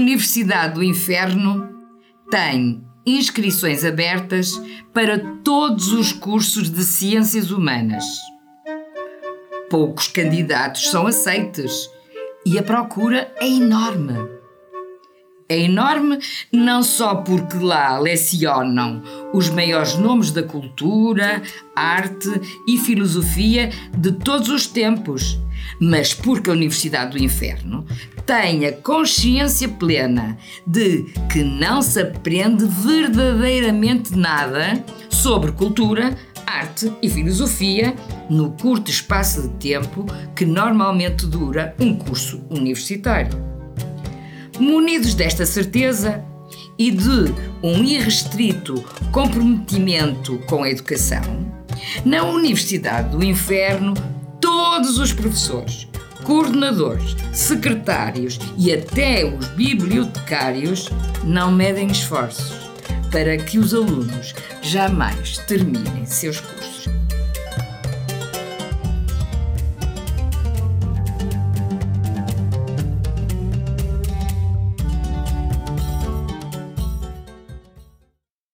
Universidade do Inferno tem inscrições abertas para todos os cursos de ciências humanas. Poucos candidatos são aceitos e a procura é enorme. É enorme não só porque lá lecionam os maiores nomes da cultura, arte e filosofia de todos os tempos, mas porque a Universidade do Inferno tem a consciência plena de que não se aprende verdadeiramente nada sobre cultura, arte e filosofia no curto espaço de tempo que normalmente dura um curso universitário. Munidos desta certeza e de um irrestrito comprometimento com a educação, na Universidade do Inferno, todos os professores, coordenadores, secretários e até os bibliotecários não medem esforços para que os alunos jamais terminem seus cursos.